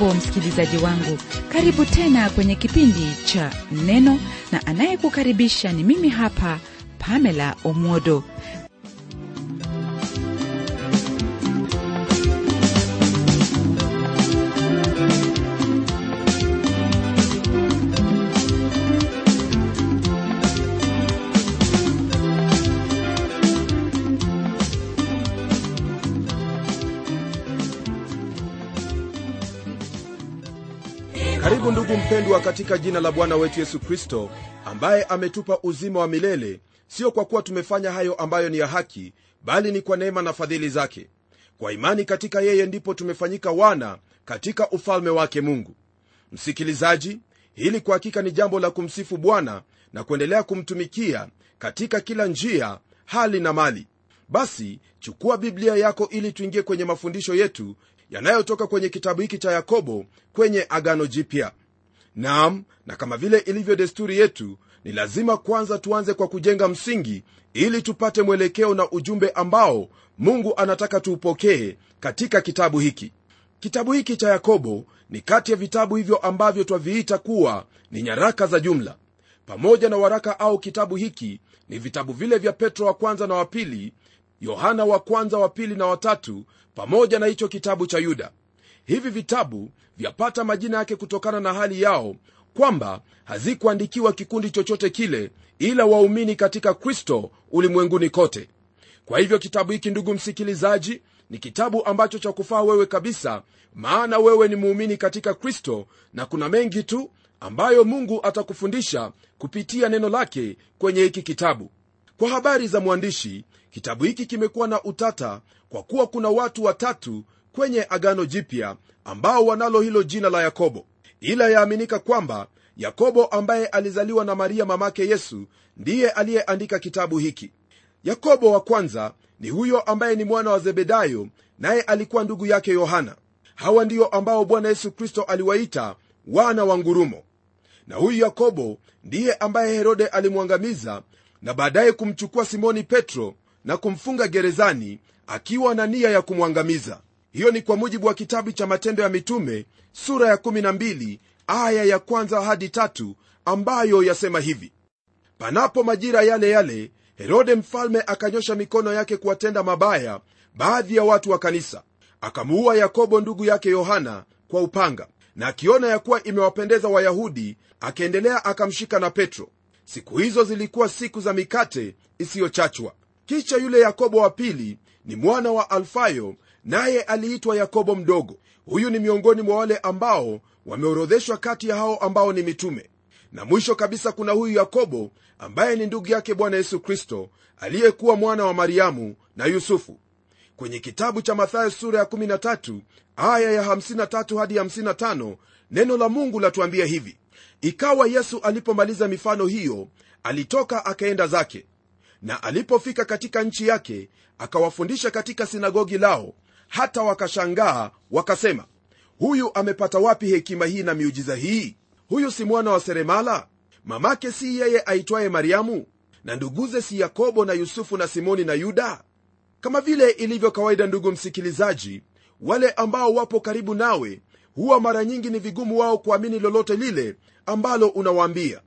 hujambo msikilizaji wangu. Karibu tena kwenye kipindi cha neno na anayekukaribisha ni mimi hapa pamela omwodo ndugu mpendwa katika jina la bwana wetu yesu kristo ambaye ametupa uzima wa milele. Sio kwa kuwa tumefanya hayo ambayo ni ya haki bali ni kwa neema na fadhili zake. Kwa imani katika yeye ndipo tumefanyika wana katika ufalme wake mungu. Msikilizaji hili kwa hakika ni jambo la kumsifu bwana na kuendelea kumtumikia katika kila njia hali na mali. Basi chukua biblia yako ili tuingie kwenye mafundisho yetu yanayotoka kwenye kitabu hiki cha yakobo kwenye agano jipya naam na kama vile ilivyo desturi yetu ni lazima kwanza tuanze kwa kujenga msingi ili tupate mwelekeo na ujumbe ambao mungu anataka tuupokee katika kitabu hiki. Kitabu hiki cha yakobo ni kati ya vitabu hivyo ambavyo twaviita kuwa ni nyaraka za jumla. Pamoja na waraka au kitabu hiki ni vitabu vile vya petro wa kwanza na wa pili yohana wa kwanza wa pili na watatu pamoja na hicho kitabu cha yuda hivi vitabu vyapata majina yake kutokana na hali yao kwamba hazikuandikiwa kikundi chochote kile ila waumini katika kristo ulimwenguni kote. Kwa hivyo kitabu hiki ndugu msikilizaji ni kitabu ambacho cha kufaa wewe kabisa maana wewe ni muumini katika kristo na kuna mengi tu ambayo mungu atakufundisha kupitia neno lake kwenye hiki kitabu. Kwa habari za mwandishi kitabu hiki kimekuwa na utata kwa kuwa kuna watu watatu kwenye agano jipya ambao wanalo hilo jina la yakobo. Ila yaaminika kwamba yakobo ambaye alizaliwa na maria mamake yesu ndiye aliyeandika kitabu hiki. Yakobo wa kwanza ni huyo ambaye ni mwana wa zebedayo naye alikuwa ndugu yake yohana. Hawa ndiyo ambao bwana yesu kristo aliwaita wana wa ngurumo. Na huyu yakobo ndiye ambaye herode alimwangamiza na baadaye kumchukua simoni petro na kumfunga gerezani akiwa na nia ya kumwangamiza hiyo ni kwa mujibu wa kitabu cha matendo ya mitume sura ya 12 aya ya kwanza hadi tatu ambayo yasema hivi. Panapo majira yale yale herode mfalme akanyosha mikono yake kuwatenda mabaya baadhi ya watu wa kanisa. Akamuua yakobo ndugu yake yohana kwa upanga. Na akiona ya kuwa imewapendeza wayahudi akaendelea akamshika na petro. Siku hizo zilikuwa siku za mikate isiyochachwa. Kisha yule yakobo wa pili ni mwana wa alfayo naye aliitwa yakobo mdogo. Huyu ni miongoni mwa wale ambao wameorodheshwa kati ya hao ambao ni mitume. Na mwisho kabisa kuna huyu yakobo ambaye ni ndugu yake bwana yesu kristo aliyekuwa mwana wa mariamu na yusufu. Kwenye kitabu cha mathayo sura ya 13 aya ya 53 hadi 55 neno la mungu latuambia hivi. Ikawa yesu alipomaliza mifano hiyo alitoka akaenda zake. Na alipofika katika nchi yake akawafundisha katika sinagogi lao hata wakashangaa wakasema huyu amepata wapi hekima hii na miujiza hii? Huyu si mwana wa seremala? Mamake si yeye aitwaye mariamu? Na nduguze si yakobo na yusufu na simoni na yuda? Kama vile ilivyo kawaida ndugu msikilizaji wale ambao wapo karibu nawe huwa mara nyingi ni vigumu wao kuamini lolote lile ambalo unawaambia.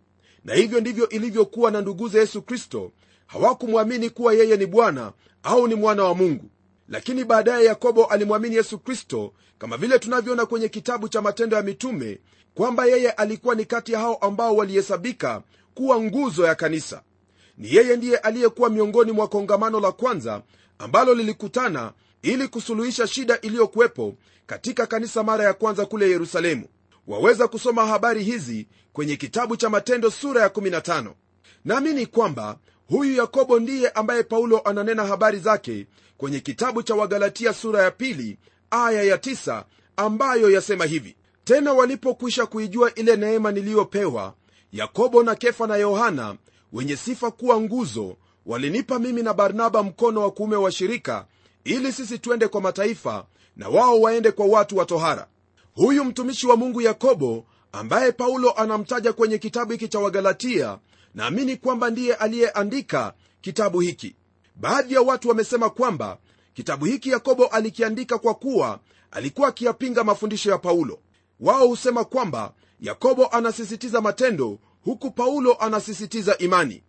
Na hivyo ndivyo ilivyokuwa na nduguze yesu kristo. Hawakumwamini kuwa yeye ni bwana au ni mwana wa mungu lakini baadaye yakobo alimwamini yesu kristo kama vile tunavyoona kwenye kitabu cha matendo ya mitume kwamba yeye alikuwa ni kati ya hao ambao walihesabika kuwa nguzo ya kanisa. Ni yeye ndiye aliyekuwa miongoni mwa kongamano la kwanza ambalo lilikutana ili kusuluhisha shida iliyokuwepo katika kanisa mara ya kwanza kule yerusalemu. Waweza kusoma habari hizi kwenye kitabu cha matendo sura ya 15 naamini kwamba huyu yakobo ndiye ambaye paulo ananena habari zake kwenye kitabu cha wagalatia sura ya pili aya ya 9 ambayo yasema hivi. Tena walipokwisha kuijua ile neema niliyopewa yakobo na kefa na yohana wenye sifa kuwa nguzo walinipa mimi na barnaba mkono wa kuume wa shirika ili sisi twende kwa mataifa na wao waende kwa watu wa tohara. Huyu mtumishi wa mungu yakobo ambaye paulo anamtaja kwenye kitabu hiki cha wagalatia naamini kwamba ndiye aliyeandika kitabu hiki. Baadhi ya watu wamesema kwamba kitabu hiki yakobo alikiandika kwa kuwa alikuwa akiyapinga mafundisho ya paulo. Wao husema kwamba yakobo anasisitiza matendo huku paulo anasisitiza imani.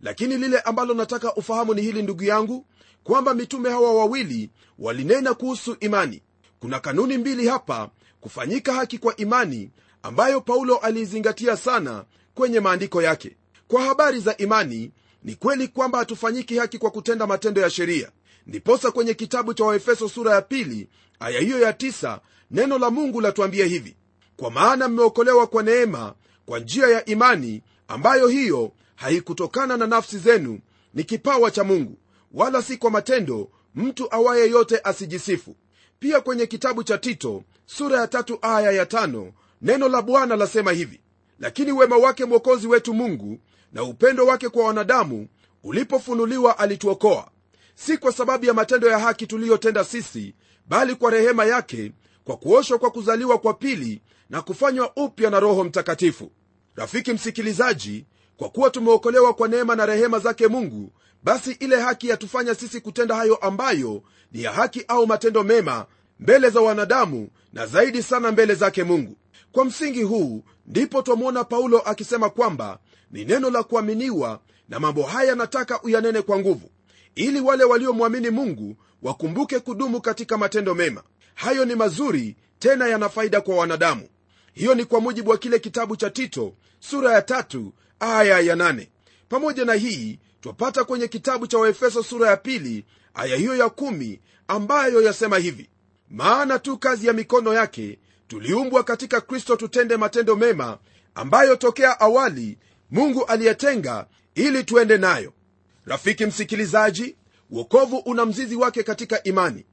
Lakini lile ambalo nataka ufahamu ni hili ndugu yangu kwamba mitume hawa wawili walinena kuhusu imani. Kuna kanuni mbili hapa kufanyika haki kwa imani ambayo paulo aliizingatia sana kwenye maandiko yake kwa habari za imani ni kweli kwamba hatufanyiki haki kwa kutenda matendo ya sheria. Ndiposa kwenye kitabu cha waefeso sura ya pili aya hiyo ya tisa neno la mungu latuambia hivi. Kwa maana mmeokolewa kwa neema kwa njia ya imani ambayo hiyo haikutokana na nafsi zenu ni kipawa cha mungu wala si kwa matendo mtu awaye yote asijisifu. Pia kwenye kitabu cha tito sura ya tatu aya ya tano neno la bwana lasema hivi. Lakini wema wake mwokozi wetu mungu na upendo wake kwa wanadamu ulipofunuliwa alituokoa. Si kwa sababu ya matendo ya haki tuliyotenda sisi bali kwa rehema yake kwa kuoshwa kwa kuzaliwa kwa pili na kufanywa upya na roho mtakatifu. Rafiki msikilizaji kwa kuwa tumeokolewa kwa neema na rehema zake mungu basi ile haki yatufanya sisi kutenda hayo ambayo ni ya haki au matendo mema mbele za wanadamu na zaidi sana mbele zake mungu. Kwa msingi huu ndipo twamwona paulo akisema kwamba ni neno la kuaminiwa na mambo haya nataka uyanene kwa nguvu ili wale waliomwamini mungu wakumbuke kudumu katika matendo mema. Hayo ni mazuri tena yana faida kwa wanadamu. Hiyo ni kwa mujibu wa kile kitabu cha tito sura ya tatu aya ya nane. Pamoja na hii twapata kwenye kitabu cha waefeso sura ya pili aya hiyo ya kumi ambayo yasema hivi. Maana tu kazi ya mikono yake tuliumbwa katika kristo tutende matendo mema ambayo tokea awali mungu aliyetenga ili tuende nayo. Rafiki msikilizaji uokovu una mzizi wake katika imani.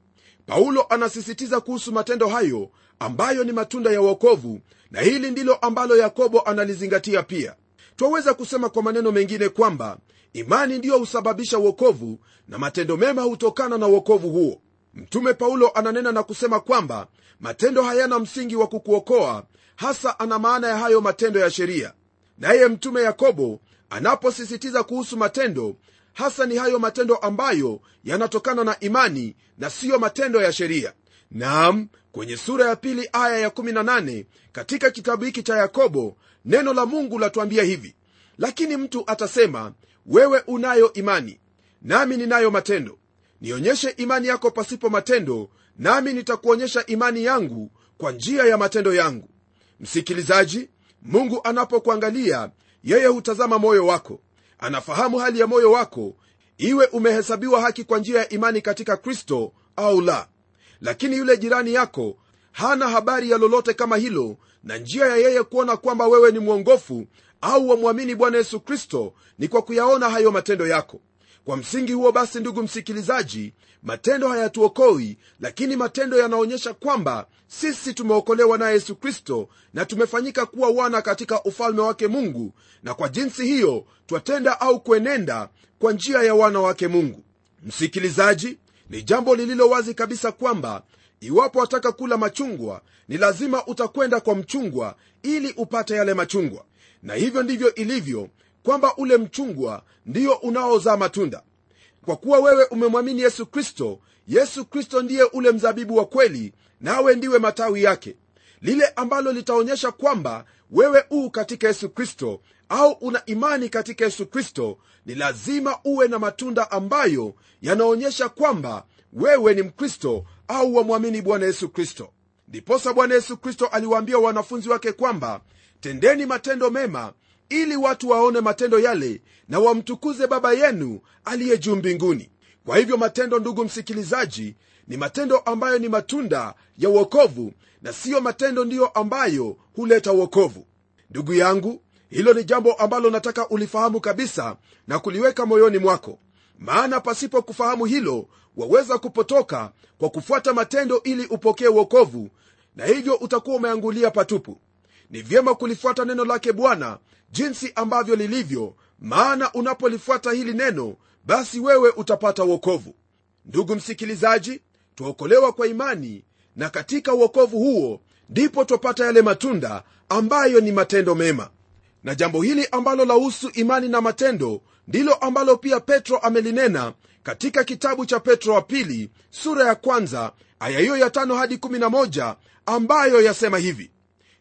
Paulo anasisitiza kuhusu matendo hayo ambayo ni matunda ya uokovu na hili ndilo ambalo yakobo analizingatia pia. Twaweza kusema kwa maneno mengine kwamba imani ndiyo husababisha uokovu na matendo mema hutokana na uokovu huo. Mtume paulo ananena na kusema kwamba matendo hayana msingi wa kukuokoa hasa ana maana ya hayo matendo ya sheria naye mtume yakobo anaposisitiza kuhusu matendo hasa ni hayo matendo ambayo yanatokana na imani na siyo matendo ya sheria. Nam kwenye sura ya pili aya ya18 katika kitabu hiki cha yakobo neno la mungu latuambia hivi. Lakini mtu atasema wewe unayo imani nami ninayo matendo. Nionyeshe imani yako pasipo matendo nami nitakuonyesha imani yangu kwa njia ya matendo yangu. Msikilizaji mungu anapokuangalia yeye hutazama moyo wako. Anafahamu hali ya moyo wako iwe umehesabiwa haki kwa njia ya imani katika kristo au la. Lakini yule jirani yako hana habari ya lolote kama hilo na njia ya yeye kuona kwamba wewe ni mwongofu au wamwamini bwana yesu kristo ni kwa kuyaona hayo matendo yako kwa msingi huo basi ndugu msikilizaji matendo hayatuokoi lakini matendo yanaonyesha kwamba sisi tumeokolewa na yesu kristo na tumefanyika kuwa wana katika ufalme wake mungu. Na kwa jinsi hiyo twatenda au kuenenda kwa njia ya wana wake mungu. Msikilizaji ni jambo lililo wazi kabisa kwamba iwapo wataka kula machungwa ni lazima utakwenda kwa mchungwa ili upate yale machungwa. Na hivyo ndivyo ilivyo kwamba ule mchungwa ndiyo unaozaa matunda. Kwa kuwa wewe umemwamini yesu kristo yesu kristo ndiye ule mzabibu wa kweli nawe ndiwe matawi yake. Lile ambalo litaonyesha kwamba wewe uu katika yesu kristo au una imani katika yesu kristo ni lazima uwe na matunda ambayo yanaonyesha kwamba wewe ni mkristo au wamwamini bwana yesu kristo. Ndiposa bwana yesu kristo aliwaambia wanafunzi wake kwamba tendeni matendo mema ili watu waone matendo yale na wamtukuze baba yenu aliye juu mbinguni. Kwa hivyo matendo ndugu msikilizaji ni matendo ambayo ni matunda ya uokovu na siyo matendo ndiyo ambayo huleta uokovu ndugu yangu hilo ni jambo ambalo nataka ulifahamu kabisa na kuliweka moyoni mwako. Maana pasipo kufahamu hilo waweza kupotoka kwa kufuata matendo ili upokee uokovu na hivyo utakuwa umeangulia patupu ni vyema kulifuata neno lake bwana jinsi ambavyo lilivyo maana unapolifuata hili neno basi wewe utapata uokovu ndugu msikilizaji twaokolewa kwa imani na katika uokovu huo ndipo twapata yale matunda ambayo ni matendo mema. Na jambo hili ambalo lahusu imani na matendo ndilo ambalo pia petro amelinena katika kitabu cha petro wa pili sura ya kwanza aya hiyo ya tano hadi 11 ambayo yasema hivi.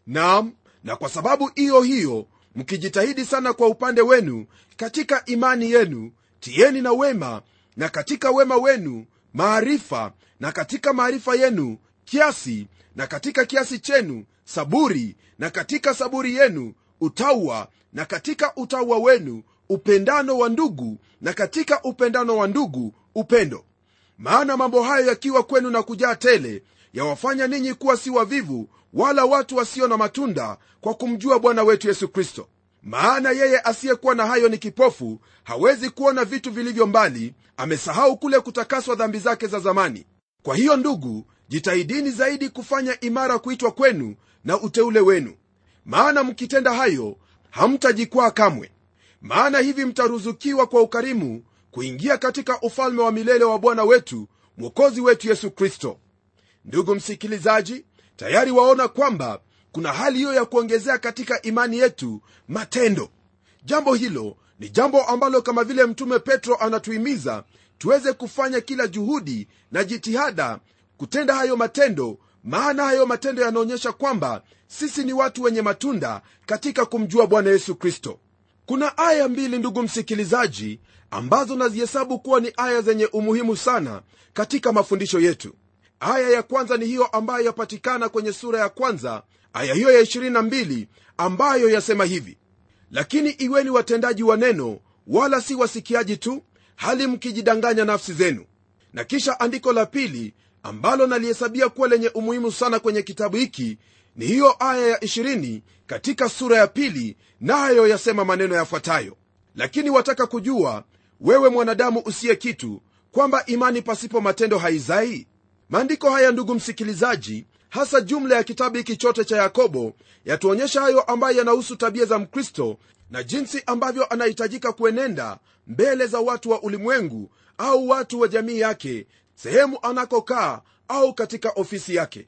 Nam na kwa sababu hiyo hiyo mkijitahidi sana kwa upande wenu katika imani yenu tieni na wema na katika wema wenu maarifa na katika maarifa yenu kiasi na katika kiasi chenu saburi na katika saburi yenu utaua na katika utaua wenu upendano wa ndugu na katika upendano wa ndugu upendo. Maana mambo hayo yakiwa kwenu na kujaa tele yawafanya ninyi kuwa si wavivu wala watu wasio na matunda kwa kumjua bwana wetu yesu kristo. Maana yeye asiyekuwa na hayo ni kipofu hawezi kuona vitu vilivyo mbali amesahau kule kutakaswa dhambi zake za zamani. Kwa hiyo ndugu jitahidini zaidi kufanya imara kuitwa kwenu na uteule wenu. Maana mkitenda hayo hamtajikwaa kamwe. Maana hivi mtaruzukiwa kwa ukarimu kuingia katika ufalme wa milele wa bwana wetu mwokozi wetu yesu kristo. Ndugu msikilizaji tayari waona kwamba kuna hali hiyo ya kuongezea katika imani yetu matendo. Jambo hilo ni jambo ambalo kama vile mtume petro anatuhimiza tuweze kufanya kila juhudi na jitihada kutenda hayo matendo maana hayo matendo yanaonyesha kwamba sisi ni watu wenye matunda katika kumjua bwana yesu kristo. Kuna aya mbili ndugu msikilizaji ambazo nazihesabu kuwa ni aya zenye umuhimu sana katika mafundisho yetu aya ya kwanza ni hiyo ambayo yapatikana kwenye sura ya kwanza aya hiyo ya 22 ambayo yasema hivi. Lakini iweni watendaji wa neno wala si wasikiaji tu hali mkijidanganya nafsi zenu. Na kisha andiko la pili ambalo nalihesabia kuwa lenye umuhimu sana kwenye kitabu hiki ni hiyo aya ya 20 katika sura ya pili nayo yasema maneno yafuatayo. Lakini wataka kujua wewe mwanadamu usiye kitu kwamba imani pasipo matendo haizai maandiko haya ndugu msikilizaji hasa jumla ya kitabu hiki chote cha yakobo yatuonyesha hayo ambayo yanahusu tabia za mkristo na jinsi ambavyo anahitajika kuenenda mbele za watu wa ulimwengu au watu wa jamii yake sehemu anakokaa au katika ofisi yake.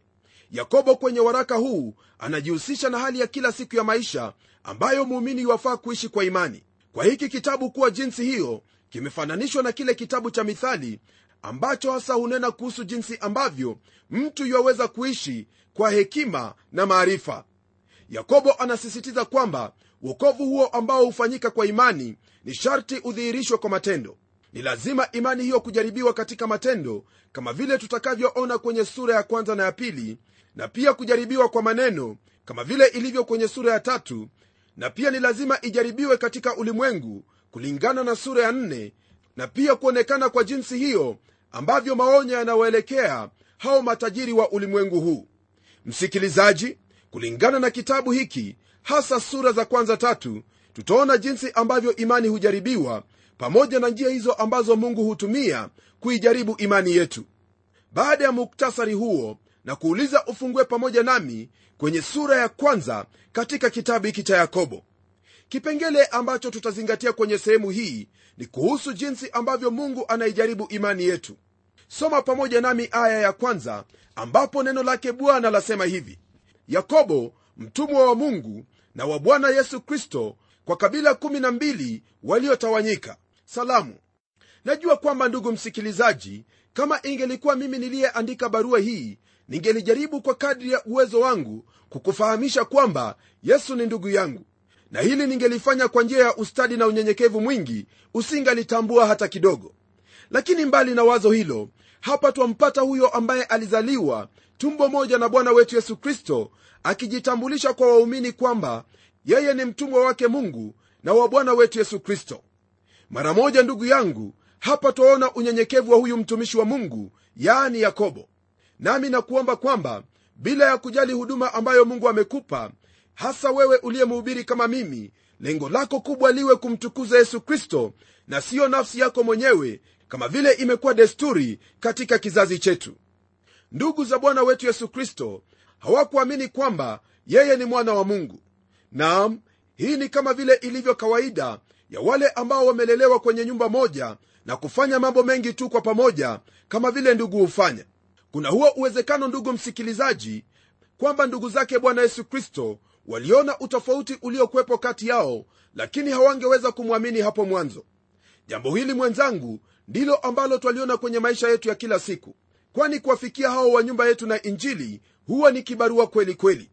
Yakobo kwenye waraka huu anajihusisha na hali ya kila siku ya maisha ambayo muumini wafaa kuishi kwa imani. Kwa hiki kitabu kuwa jinsi hiyo kimefananishwa na kile kitabu cha mithali ambacho hasa hunena kuhusu jinsi ambavyo mtu yuwaweza kuishi kwa hekima na maarifa. Yakobo anasisitiza kwamba wokovu huo ambao hufanyika kwa imani ni sharti udhihirishwe kwa matendo. Ni lazima imani hiyo kujaribiwa katika matendo kama vile tutakavyoona kwenye sura ya kwanza na ya pili na pia kujaribiwa kwa maneno kama vile ilivyo kwenye sura ya tatu na pia ni lazima ijaribiwe katika ulimwengu kulingana na sura ya nne na pia kuonekana kwa jinsi hiyo ambavyo maonyo yanawaelekea hao matajiri wa ulimwengu huu. Msikilizaji kulingana na kitabu hiki hasa sura za kwanza tatu tutaona jinsi ambavyo imani hujaribiwa pamoja na njia hizo ambazo mungu hutumia kuijaribu imani yetu. Baada ya muktasari huo na kuuliza ufungue pamoja nami kwenye sura ya kwanza katika kitabu hiki cha yakobo. Kipengele ambacho tutazingatia kwenye sehemu hii ni kuhusu jinsi ambavyo mungu anaijaribu imani yetu soma pamoja nami aya ya kwanza ambapo neno lake bwana lasema hivi. Yakobo mtumwa wa mungu na wa bwana yesu kristo kwa kabila 12 waliotawanyika. Salamu. Najua kwamba ndugu msikilizaji kama ingelikuwa mimi niliyeandika barua hii ningelijaribu kwa kadri ya uwezo wangu kukufahamisha kwamba yesu ni ndugu yangu. Na hili ningelifanya kwa njia ya ustadi na unyenyekevu mwingi usingalitambua hata kidogo lakini mbali na wazo hilo hapa twampata huyo ambaye alizaliwa tumbo moja na bwana wetu yesu kristo akijitambulisha kwa waumini kwamba yeye ni mtumwa wake mungu na wa bwana wetu yesu kristo. Mara moja ndugu yangu hapa twaona unyenyekevu wa huyu mtumishi wa mungu yaani yakobo. Nami nakuomba kwamba bila ya kujali huduma ambayo mungu amekupa hasa wewe uliyemhubiri kama mimi lengo lako kubwa liwe kumtukuza yesu kristo na siyo nafsi yako mwenyewe kama vile imekuwa desturi katika kizazi chetu. Ndugu za bwana wetu yesu kristo hawakuamini kwamba yeye ni mwana wa mungu. Naam hii ni kama vile ilivyo kawaida ya wale ambao wamelelewa kwenye nyumba moja na kufanya mambo mengi tu kwa pamoja kama vile ndugu hufanya. Kuna huo uwezekano ndugu msikilizaji kwamba ndugu zake bwana yesu kristo waliona utofauti uliokuwepo kati yao lakini hawangeweza kumwamini hapo mwanzo. Jambo hili mwenzangu ndilo ambalo twaliona kwenye maisha yetu ya kila siku. Kwani kuwafikia hao wa nyumba yetu na injili huwa ni kibarua kweli kweli.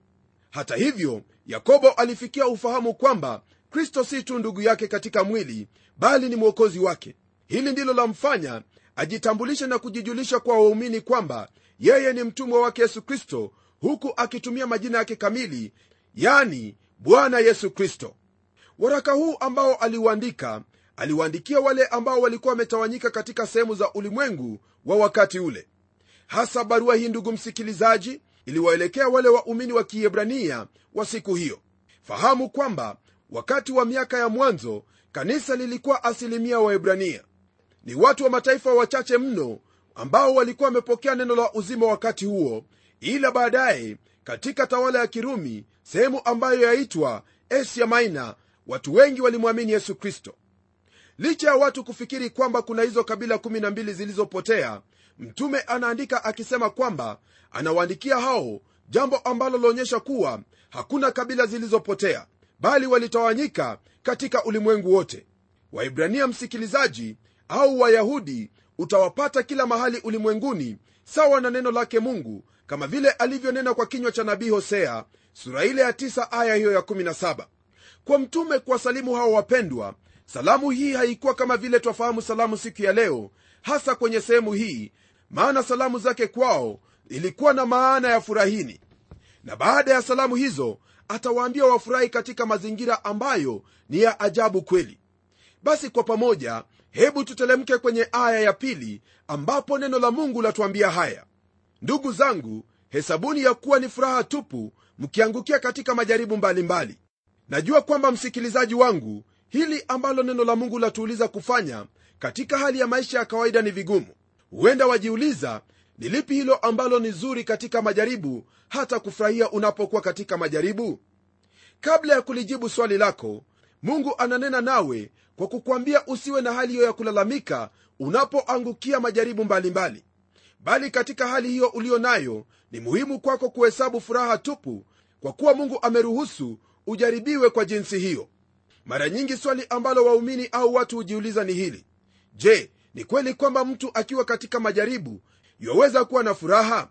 Hata hivyo yakobo alifikia ufahamu kwamba kristo si tu ndugu yake katika mwili bali ni mwokozi wake. Hili ndilo lamfanya ajitambulishe na kujijulisha kwa waumini kwamba yeye ni mtumwa wake yesu kristo huku akitumia majina yake kamili yani bwana yesu kristo. Waraka huu ambao aliuandika aliwaandikia wale ambao walikuwa wametawanyika katika sehemu za ulimwengu wa wakati ule. Hasa barua hii ndugu msikilizaji iliwaelekea wale waumini wa kiebrania wa siku hiyo. Fahamu kwamba wakati wa miaka ya mwanzo kanisa lilikuwa asilimia waebrania. Ni watu wa mataifa wachache mno ambao walikuwa wamepokea neno la uzima wakati huo ila baadaye katika tawala ya kirumi sehemu ambayo yaitwa asia maina watu wengi walimwamini yesu kristo licha ya watu kufikiri kwamba kuna hizo kabila 12 zilizopotea mtume anaandika akisema kwamba anawaandikia hao jambo ambalo laonyesha kuwa hakuna kabila zilizopotea bali walitawanyika katika ulimwengu wote. Waibrania msikilizaji au wayahudi utawapata kila mahali ulimwenguni sawa na neno lake mungu kama vile alivyonena kwa kinywa cha nabii hosea sura ile ya 9 aya hiyo ya 17 kwa mtume kuwasalimu hao wapendwa salamu hii haikuwa kama vile twafahamu salamu siku ya leo hasa kwenye sehemu hii maana salamu zake kwao ilikuwa na maana ya furahini. Na baada ya salamu hizo atawaambia wafurahi katika mazingira ambayo ni ya ajabu kweli. Basi kwa pamoja hebu tutelemke kwenye aya ya pili ambapo neno la mungu latuambia haya. Ndugu zangu hesabuni ya kuwa ni furaha tupu mkiangukia katika majaribu mbalimbali. Mbali. najua kwamba msikilizaji wangu hili ambalo neno la mungu latuuliza kufanya katika hali ya maisha ya kawaida ni vigumu. Huenda wajiuliza ni lipi hilo ambalo ni zuri katika majaribu hata kufurahia unapokuwa katika majaribu? Kabla ya kulijibu swali lako mungu ananena nawe kwa kukwambia usiwe na hali hiyo ya kulalamika unapoangukia majaribu mbalimbali. Mbali. bali katika hali hiyo ulio nayo ni muhimu kwako kuhesabu furaha tupu kwa kuwa mungu ameruhusu ujaribiwe kwa jinsi hiyo mara nyingi swali ambalo waumini au watu hujiuliza ni hili. Je ni kweli kwamba mtu akiwa katika majaribu yaweza kuwa na furaha?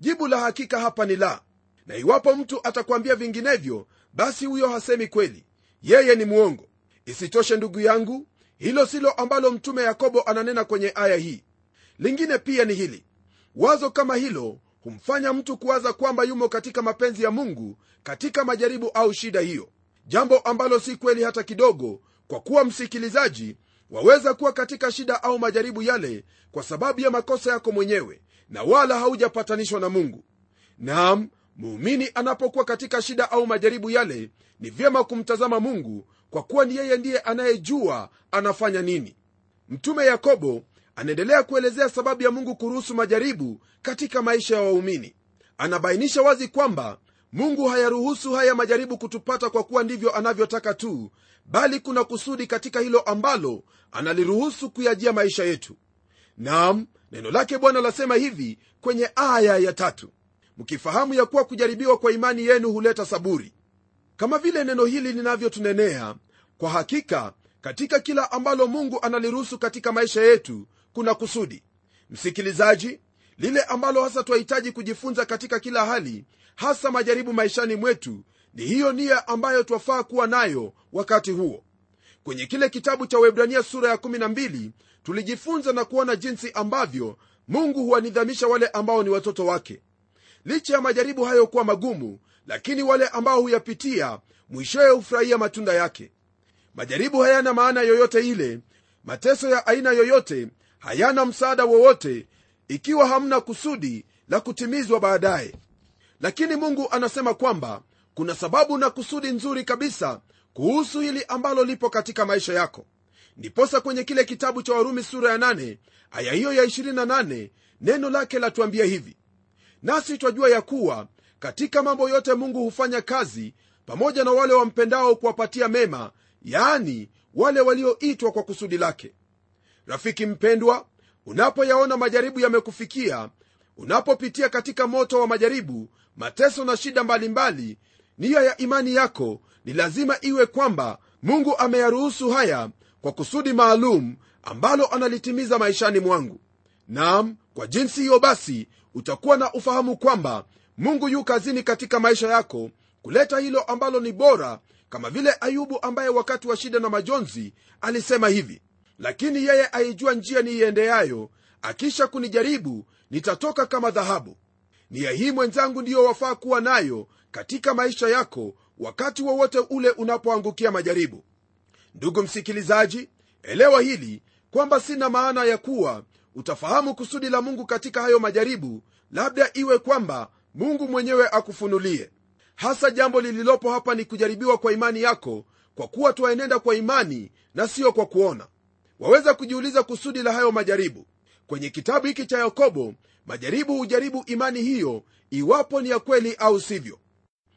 Jibu la hakika hapa ni la. Na iwapo mtu atakwambia vinginevyo basi huyo hasemi kweli. Yeye ni mwongo. Isitoshe ndugu yangu hilo silo ambalo mtume yakobo ananena kwenye aya hii. Lingine pia ni hili. Wazo kama hilo humfanya mtu kuwaza kwamba yumo katika mapenzi ya mungu katika majaribu au shida hiyo jambo ambalo si kweli hata kidogo kwa kuwa msikilizaji waweza kuwa katika shida au majaribu yale kwa sababu ya makosa yako mwenyewe na wala haujapatanishwa na mungu. Naam muumini anapokuwa katika shida au majaribu yale ni vyema kumtazama mungu kwa kuwa ni yeye ndiye anayejua anafanya nini. Mtume yakobo anaendelea kuelezea sababu ya mungu kuruhusu majaribu katika maisha ya waumini. Anabainisha wazi kwamba mungu hayaruhusu haya majaribu kutupata kwa kuwa ndivyo anavyotaka tu bali kuna kusudi katika hilo ambalo analiruhusu kuyajia maisha yetu. Nam neno lake bwana lasema hivi kwenye aya ya tatu. Mkifahamu ya kuwa kujaribiwa kwa imani yenu huleta saburi. Kama vile neno hili linavyotunenea kwa hakika katika kila ambalo mungu analiruhusu katika maisha yetu kuna kusudi. Msikilizaji lile ambalo hasa twahitaji kujifunza katika kila hali hasa majaribu maishani mwetu ni hiyo nia ambayo twafaa kuwa nayo wakati huo. Kwenye kile kitabu cha webrania sura ya 12 tulijifunza na kuona jinsi ambavyo mungu huwanidhamisha wale ambao ni watoto wake. Licha ya majaribu hayo kuwa magumu lakini wale ambao huyapitia mwishowe hufurahia matunda yake. Majaribu hayana maana yoyote ile mateso ya aina yoyote hayana msaada wowote ikiwa hamna kusudi la kutimizwa baadaye lakini mungu anasema kwamba kuna sababu na kusudi nzuri kabisa kuhusu hili ambalo lipo katika maisha yako. Ndiposa kwenye kile kitabu cha warumi sura ya 8 aya hiyo ya 28 neno lake latuambia hivi. Nasi twajua ya kuwa katika mambo yote mungu hufanya kazi pamoja na wale wampendao kuwapatia mema yaani wale walioitwa kwa kusudi lake. Rafiki mpendwa unapoyaona majaribu yamekufikia unapopitia katika moto wa majaribu mateso na shida mbalimbali nia ya imani yako ni lazima iwe kwamba mungu ameyaruhusu haya kwa kusudi maalum ambalo analitimiza maishani mwangu. Nam kwa jinsi hiyo basi utakuwa na ufahamu kwamba mungu yu kazini katika maisha yako kuleta hilo ambalo ni bora kama vile ayubu ambaye wakati wa shida na majonzi alisema hivi. Lakini yeye aijua njia niiendeayo akisha kunijaribu nitatoka kama dhahabu nia hii mwenzangu ndiyo wafaa kuwa nayo katika maisha yako wakati wowote wa ule unapoangukia majaribu. Ndugu msikilizaji elewa hili kwamba sina maana ya kuwa utafahamu kusudi la mungu katika hayo majaribu labda iwe kwamba mungu mwenyewe akufunulie. Hasa jambo lililopo hapa ni kujaribiwa kwa imani yako kwa kuwa twaenenda kwa imani na siyo kwa kuona. Waweza kujiuliza kusudi la hayo majaribu. Kwenye kitabu hiki cha yakobo majaribu hujaribu imani hiyo iwapo ni ya kweli au sivyo.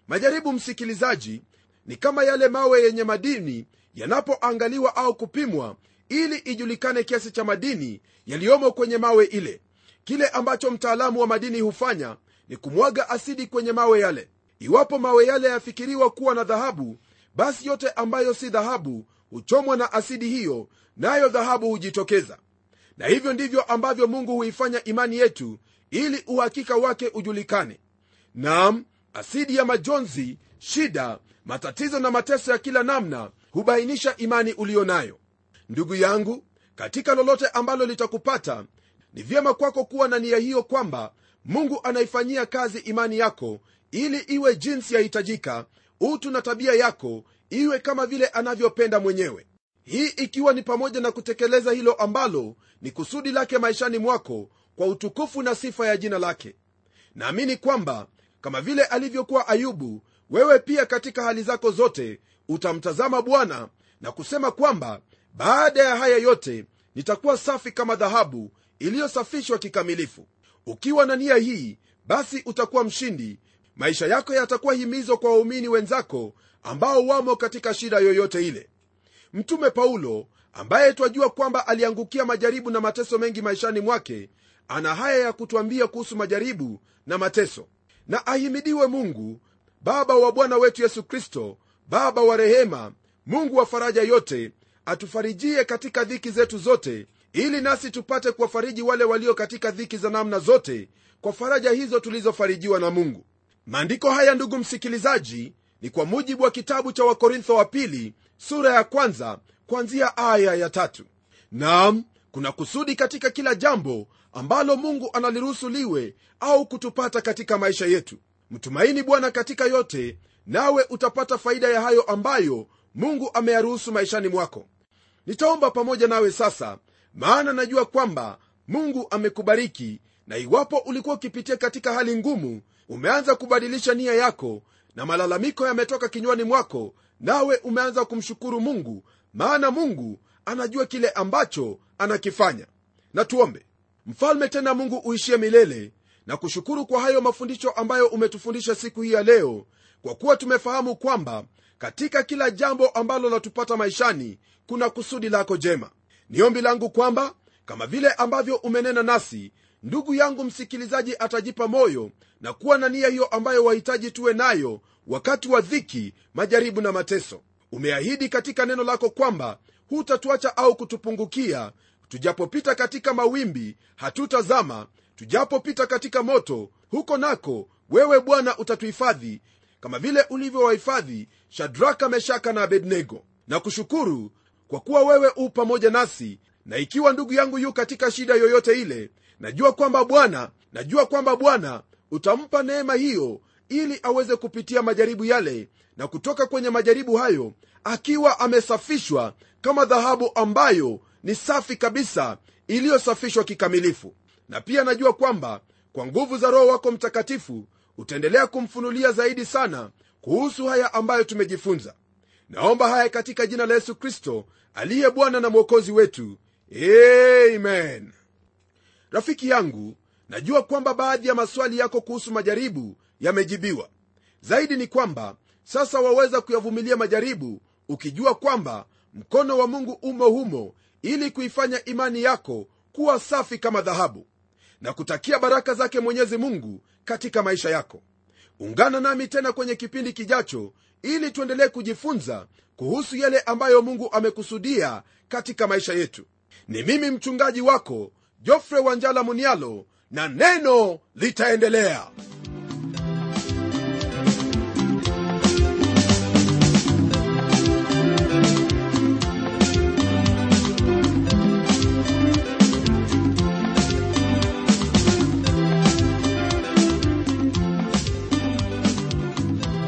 Majaribu msikilizaji ni kama yale mawe yenye madini yanapoangaliwa au kupimwa ili ijulikane kiasi cha madini yaliyomo kwenye mawe ile. Kile ambacho mtaalamu wa madini hufanya ni kumwaga asidi kwenye mawe yale. Iwapo mawe yale yafikiriwa kuwa na dhahabu basi yote ambayo si dhahabu huchomwa na asidi hiyo nayo dhahabu hujitokeza na hivyo ndivyo ambavyo mungu huifanya imani yetu ili uhakika wake ujulikane. Nam asidi ya majonzi shida matatizo na mateso ya kila namna hubainisha imani uliyo nayo. Ndugu yangu katika lolote ambalo litakupata ni vyema kwako kuwa na nia hiyo kwamba mungu anaifanyia kazi imani yako ili iwe jinsi yahitajika utu na tabia yako iwe kama vile anavyopenda mwenyewe hii ikiwa ni pamoja na kutekeleza hilo ambalo ni kusudi lake maishani mwako kwa utukufu na sifa ya jina lake. Naamini kwamba kama vile alivyokuwa ayubu wewe pia katika hali zako zote utamtazama bwana na kusema kwamba baada ya haya yote nitakuwa safi kama dhahabu iliyosafishwa kikamilifu. Ukiwa na nia hii basi utakuwa mshindi. Maisha yako yatakuwa himizo kwa waumini wenzako ambao wamo katika shida yoyote ile mtume paulo ambaye twajua kwamba aliangukia majaribu na mateso mengi maishani mwake ana haya ya kutwambia kuhusu majaribu na mateso. Na ahimidiwe mungu baba wa bwana wetu yesu kristo baba wa rehema mungu wa faraja yote atufarijie katika dhiki zetu zote ili nasi tupate kuwafariji wale walio katika dhiki za namna zote kwa faraja hizo tulizofarijiwa na mungu. Maandiko haya ndugu msikilizaji ni kwa mujibu wa kitabu cha wakorintho wa pili sura ya kwanza kuanzia aya ya tatu. Nam kuna kusudi katika kila jambo ambalo mungu analiruhusu liwe au kutupata katika maisha yetu. Mtumaini bwana katika yote nawe utapata faida ya hayo ambayo mungu ameyaruhusu maishani mwako. Nitaomba pamoja nawe sasa maana najua kwamba mungu amekubariki na iwapo ulikuwa ukipitia katika hali ngumu umeanza kubadilisha nia yako na malalamiko yametoka kinywani mwako nawe umeanza kumshukuru mungu maana mungu anajua kile ambacho anakifanya. Na tuombe. Mfalme tena mungu uishie milele na kushukuru kwa hayo mafundisho ambayo umetufundisha siku hii ya leo kwa kuwa tumefahamu kwamba katika kila jambo ambalo latupata maishani kuna kusudi lako jema. Ni ombi langu kwamba kama vile ambavyo umenena nasi ndugu yangu msikilizaji atajipa moyo na kuwa na nia hiyo ambayo wahitaji tuwe nayo wakati wa dhiki majaribu na mateso umeahidi katika neno lako kwamba hutatuacha au kutupungukia. Tujapopita katika mawimbi hatutazama. Tujapopita katika moto huko nako wewe bwana utatuhifadhi. Kama vile ulivyowahifadhi shadraka meshaka na abednego. Na kushukuru kwa kuwa wewe u pamoja nasi na ikiwa ndugu yangu yu katika shida yoyote ile najua kwamba bwana najua kwamba bwana utampa neema hiyo ili aweze kupitia majaribu yale na kutoka kwenye majaribu hayo akiwa amesafishwa kama dhahabu ambayo ni safi kabisa iliyosafishwa kikamilifu. Na pia najua kwamba kwa nguvu za roho wako mtakatifu utaendelea kumfunulia zaidi sana kuhusu haya ambayo tumejifunza. Naomba haya katika jina la yesu kristo aliye bwana na mwokozi wetu. Amen. Rafiki yangu najua kwamba baadhi ya maswali yako kuhusu majaribu yamejibiwa. Zaidi ni kwamba sasa waweza kuyavumilia majaribu ukijua kwamba mkono wa mungu umo humo ili kuifanya imani yako kuwa safi kama dhahabu na kutakia baraka zake mwenyezi mungu katika maisha yako. Ungana nami tena kwenye kipindi kijacho ili tuendelee kujifunza kuhusu yale ambayo mungu amekusudia katika maisha yetu. Ni mimi mchungaji wako jofre wanjala munialo na neno litaendelea.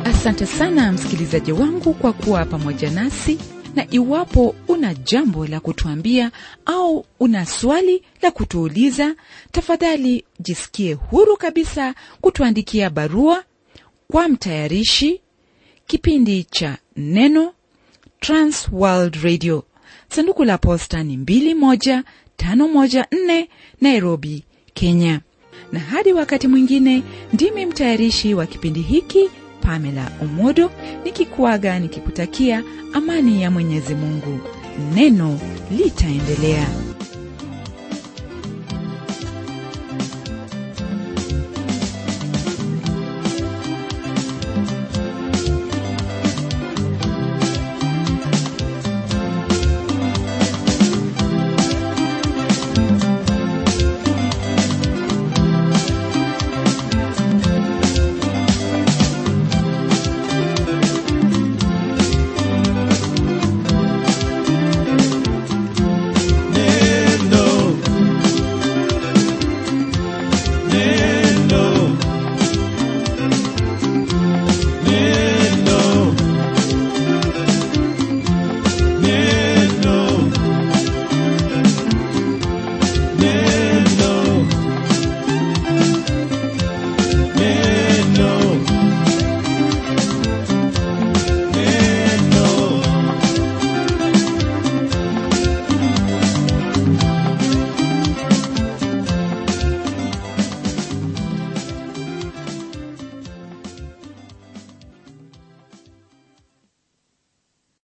Asante sana msikilizaji wangu kwa kuwa pamoja nasi na iwapo una jambo la kutuambia au una swali la kutuuliza tafadhali jisikie huru kabisa kutuandikia barua kwa mtayarishi kipindi cha neno transworld radio. Sanduku la posta ni 21514 nairobi kenya. Na hadi wakati mwingine ndimi mtayarishi wa kipindi hiki pamela umodo nikikuaga nikikutakia amani ya mwenyezi mungu. Neno litaendelea